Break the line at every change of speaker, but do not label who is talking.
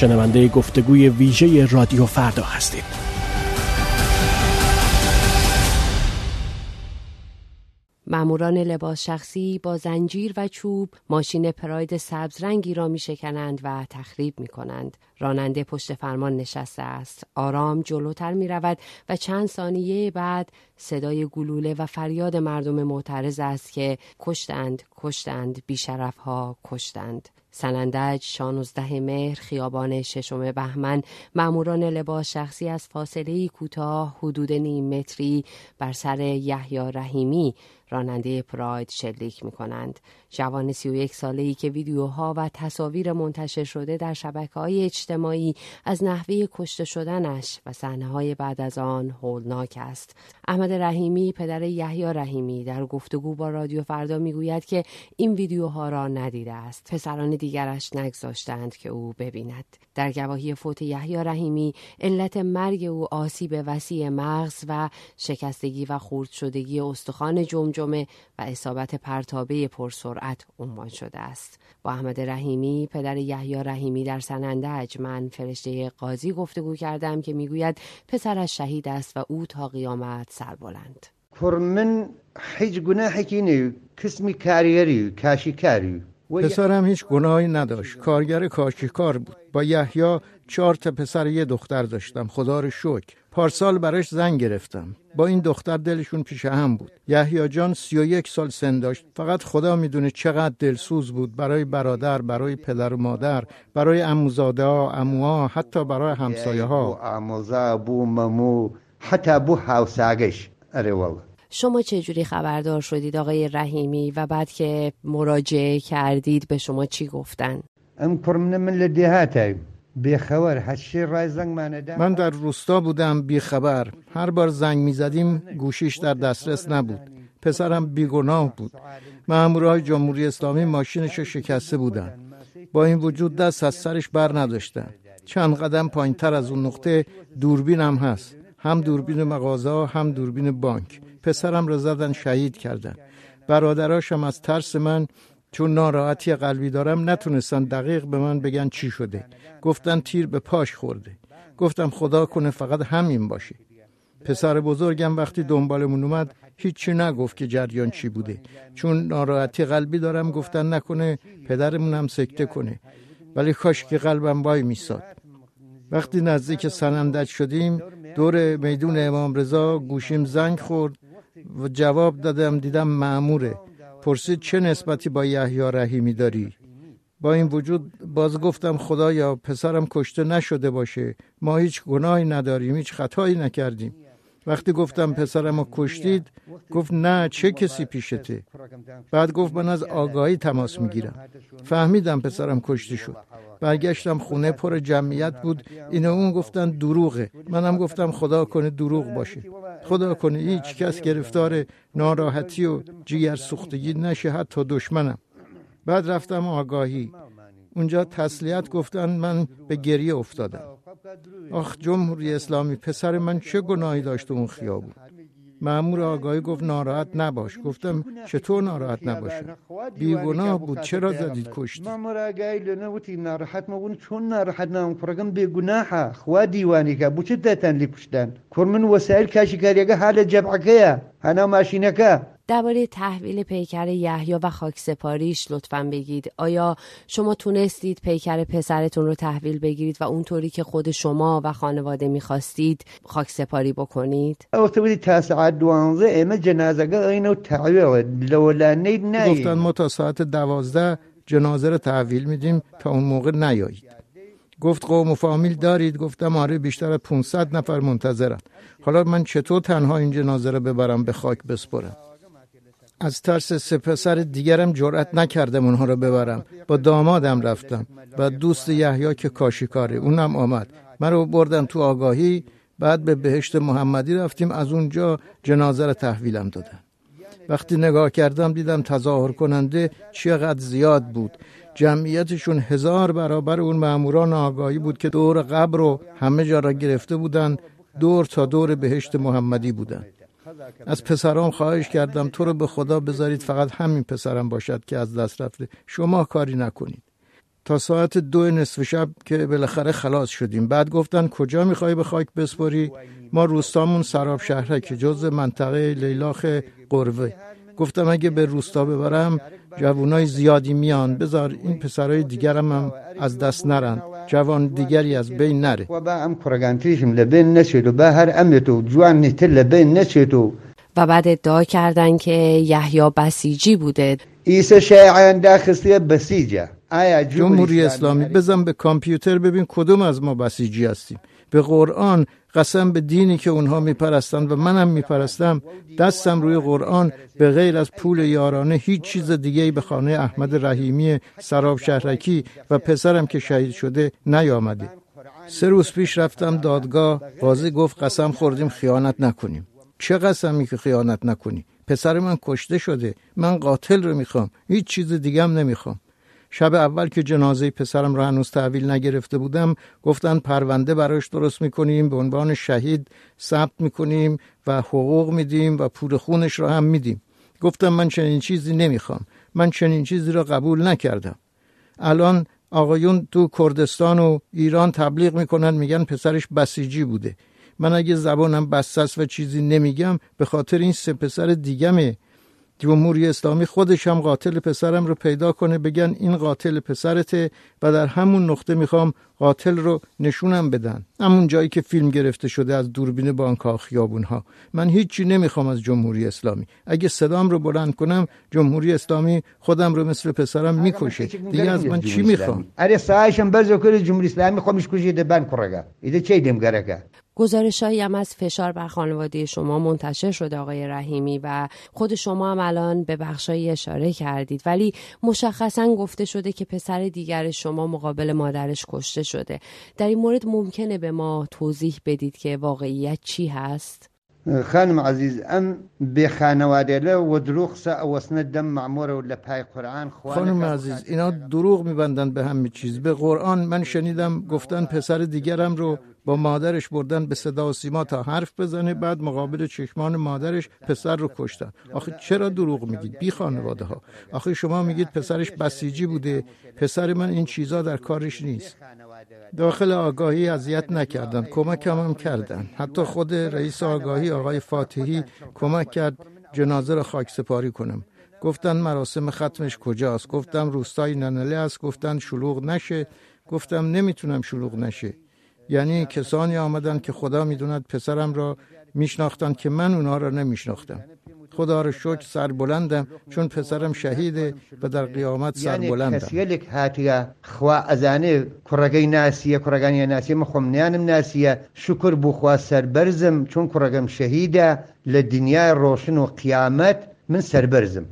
شنونده گفتگوی ویژه رادیو فردا هستید
ماموران لباس شخصی با زنجیر و چوب ماشین پراید سبز رنگی را می شکنند و تخریب می کنند. راننده پشت فرمان نشسته است. آرام جلوتر می رود و چند ثانیه بعد صدای گلوله و فریاد مردم معترض است که کشتند، کشتند، بیشرف ها کشتند. سنندج 16 مهر خیابان ششم بهمن ماموران لباس شخصی از فاصله کوتاه حدود نیم متری بر سر یحیی رحیمی راننده پراید شلیک می کنند. جوان 31 ساله ای که ویدیوها و تصاویر منتشر شده در شبکه های اجتماعی از نحوه کشته شدنش و صحنه های بعد از آن هولناک است. احمد رحیمی پدر یحیی رحیمی در گفتگو با رادیو فردا می‌گوید که این ویدیوها را ندیده است. پسران دیگرش نگذاشتند که او ببیند. در گواهی فوت یحیی رحیمی علت مرگ او آسیب وسیع مغز و شکستگی و خورد شدگی استخوان جمجمه و اصابت پرتابه پرسرعت عنوان شده است. با احمد رحیمی پدر یحیی رحیمی در سنندج من فرشته قاضی گفتگو کردم که می‌گوید پسرش شهید است و او تا قیامت سربلند.
من هیچ گناهی کسمی کاریگری کاشیکاری.
پسرم هیچ گناهی نداشت. کارگر کاشیکار بود. با یحیی چهار تا پسر یه دختر داشتم. خدا رو شکر. پارسال براش زن گرفتم. با این دختر دلشون پیش هم بود. یحیی جان سی و یک سال سن داشت. فقط خدا می‌دونه چقدر دلسوز بود برای برادر برای پدر و مادر برای اموزاده ها اموها حتی برای همسایه ها.
بو ممو حتی بو هاوساگش اره والله.
شما چه جوری خبردار شدید آقای رحیمی و بعد که مراجعه کردید به شما چی گفتن؟
ام من من
من در روستا بودم بیخبر هر بار زنگ می‌زدیم گوشیش در دسترس نبود. پسرم بیگناه بود. مامورای جمهوری اسلامی ماشینش رو شکسته بودن. با این وجود دست از سرش بر نداشتن. چند قدم پایین تر از اون نقطه دوربین هم هست. هم دوربین مغازه هم دوربین بانک. پسرم را زدن شهید کردن. برادراشم از ترس من چون ناراحتی قلبی دارم نتونستن دقیق به من بگن چی شده. گفتن تیر به پاش خورده. گفتم خدا کنه فقط همین باشه. پسر بزرگم وقتی دنبالمون اومد هیچی نگفت که جریان چی بوده. چون ناراحتی قلبی دارم گفتن نکنه پدرمون هم سکته کنه. ولی کاش که قلبم وای میساد. وقتی نزدیک سنندج شدیم دور میدون امام رضا گوشیم زنگ خورد و جواب دادم دیدم معموره پرسید چه نسبتی با یحیی رحیمی داری؟ با این وجود باز گفتم خدایا پسرم کشته نشده باشه ما هیچ گناهی نداریم هیچ خطایی نکردیم. وقتی گفتم پسرم رو کشتید گفت نه چه کسی پیشته؟ بعد گفت من از آگاهی تماس می‌گیرم. فهمیدم پسرم کشته شد. برگشتم خونه پر جمعیت بود. این اون گفتن دروغه. منم گفتم خدا کنه دروغ باشه. خدا کنه هیچ کس گرفتار ناراحتی و جیگر سوختگی نشه حتی دشمنم. بعد رفتم آگاهی. اونجا تسلیت گفتن من به گریه افتادم. آخ جمهوری اسلامی پسر من چه گناهی داشت اون خیابون؟ معمور آگاهی گفت ناراحت نباش. گفتم چطور ناراحت نباشم؟ بیگناه بود. چرا زدید کشتی؟
معمور آگاهی لنوتی ناراحت مبون چون ناراحت نام کرگم بیگناحه خوا دیوانی که بو چه دتن لی کشتن کرمن وسایل کاشیکاریگه حال جبعکه هنا ماشینکه.
درباره تحویل پیکر یحیی و خاکسپاریش لطفا بگید. آیا شما تونستید پیکر پسرتون رو تحویل بگیرید و اونطوری که خود شما و خانواده می‌خواستید خاکسپاری بکنید؟
بودی تا ساعت دوانزه ایمه جنازه اینو تحویل لولانه
گفتن ما تا ساعت دوازده جنازه رو تحویل میدیم تا اون موقع نیایید. گفت قوم و فامیل دارید؟ گفتم آره بیشتر از 500 نفر منتظرم حالا من چطور تنها این جنازه رو ببرم به خاک بسپرم؟ از ترس سه پسر دیگرم جرأت نکردم اونها رو ببرم. با دامادم رفتم و دوست یحیی که کاشیکاره اونم آمد. من رو بردم تو آگاهی بعد به بهشت محمدی رفتیم. از اونجا جنازه رو تحویلم دادن. وقتی نگاه کردم دیدم تظاهر کننده چقدر زیاد بود. جمعیتشون هزار برابر اون ماموران آگاهی بود که دور قبر رو همه جا را گرفته بودن. دور تا دور بهشت محمدی بودن. از پسرام خواهش کردم تو رو به خدا بذارید فقط همین پسرم باشد که از دست رفته. شما کاری نکنید. تا ساعت دو نصف شب که بالاخره خلاص شدیم. بعد گفتن کجا می‌خوای به خاک بسپری ما روستامون سراب شهره که جز منطقه لیلاخ قروه گفتم اگه به روستا ببرم جوانای زیادی میان. بذار این پسرای دیگرم هم از دست نرن. جوان دیگری از بین نره.
و با ام کرگانتیشم لبین نشید و با هر امتو جوان نیتر لبین نشید و
بعد ادعا کردن که یحیی بسیجی بوده.
ایسا شایعان داخستی بسیجه. آیا
جمهوری اسلامی بزن به کامپیوتر ببین کدوم از ما بسیجی هستیم. به قرآن قسم به دینی که اونها میپرستند و منم میپرستم. دستم روی قرآن. به غیر از پول یارانه هیچ چیز دیگه به خانه احمد رحیمی سراب شهرکی و پسرم که شهید شده نیامده. سه روز پیش رفتم دادگاه. قاضی گفت قسم خوردیم خیانت نکنیم. چه قسمی که خیانت نکنی؟ پسر من کشته شده. من قاتل رو می‌خوام. هیچ چیز دیگه هم نمی‌خوام. شب اول که جنازه پسرم را هنوز تحویل نگرفته بودم گفتن پرونده براش درست می‌کنیم به عنوان شهید ثبت می‌کنیم و حقوق میدیم و پول خونش را هم میدیم. گفتم من چنین چیزی نمی‌خوام. من چنین چیزی را قبول نکردم. الان آقایون تو کردستان و ایران تبلیغ می‌کنن میگن پسرش بسیجی بوده. من اگه زبانم بسته و چیزی نمیگم به خاطر این سه پسر دیگمه. جمهوری اسلامی خودش هم قاتل پسرم رو پیدا کنه بگن این قاتل پسرته و در همون نقطه می‌خوام قاتل رو نشونم بدن. همون جایی که فیلم گرفته شده از دوربین بانک خیابون ها من هیچی نمی‌خوام از جمهوری اسلامی. اگه صدام رو بلند کنم جمهوری اسلامی خودم رو مثل پسرم می‌کشه. دیگه از من چی می‌خوام؟
اره سایشم برزو کنه جمهوری اسلامی خودش کشیده بن کرگا ایده چه دیم گرگا
گزارشهایی هم از فشار بر خانواده شما منتشر شده آقای رحیمی و خود شما هم الان به بخشایی اشاره کردید. ولی مشخصا گفته شده که پسر دیگر شما مقابل مادرش کشته شده. در این مورد ممکنه به ما توضیح بدید که واقعیت چی هست؟
خانم عزیز ام به خانواده و دروغ سا دم معموره و لپای قرآن
خانم عزیز اینا دروغ میبندن به همه چیز. به قرآن من شنیدم گفتن پسر دیگرم رو با مادرش بردن به صدا و سیما تا حرف بزنه بعد مقابل چشمان مادرش پسر رو کشتن. آخه چرا دروغ میگید؟ بی خانواده ها آخه شما میگید پسرش بسیجی بوده. پسر من این چیزا در کارش نیست. داخل آگاهی اذیت نکردن کمک هم, کردن. حتی خود رئیس آگاهی آقای فاتحی کمک کرد جنازه را خاک سپاری کنم. گفتن مراسم ختمش کجاست؟ گفتم روستای ننله است. گفتن شلوغ نشه. گفتم نمی‌تونم شلوغ نشه. یعنی کسانی آمدن که خدا می‌دوند پسرم را میشناختند که من اونها را نمیشناختم. خدا را شکر سربلندم چون پسرم شهیده و در قیامت سربلندم.
یعنی کسیلک هاتیا خوا ازانه کرگی ناسیه کرگانی ناسیه مخم نیانم ناسیه. شکر بو خوا سربرزم چون کرگم شهیده. لدنیای روشن و قیامت من سربرزم.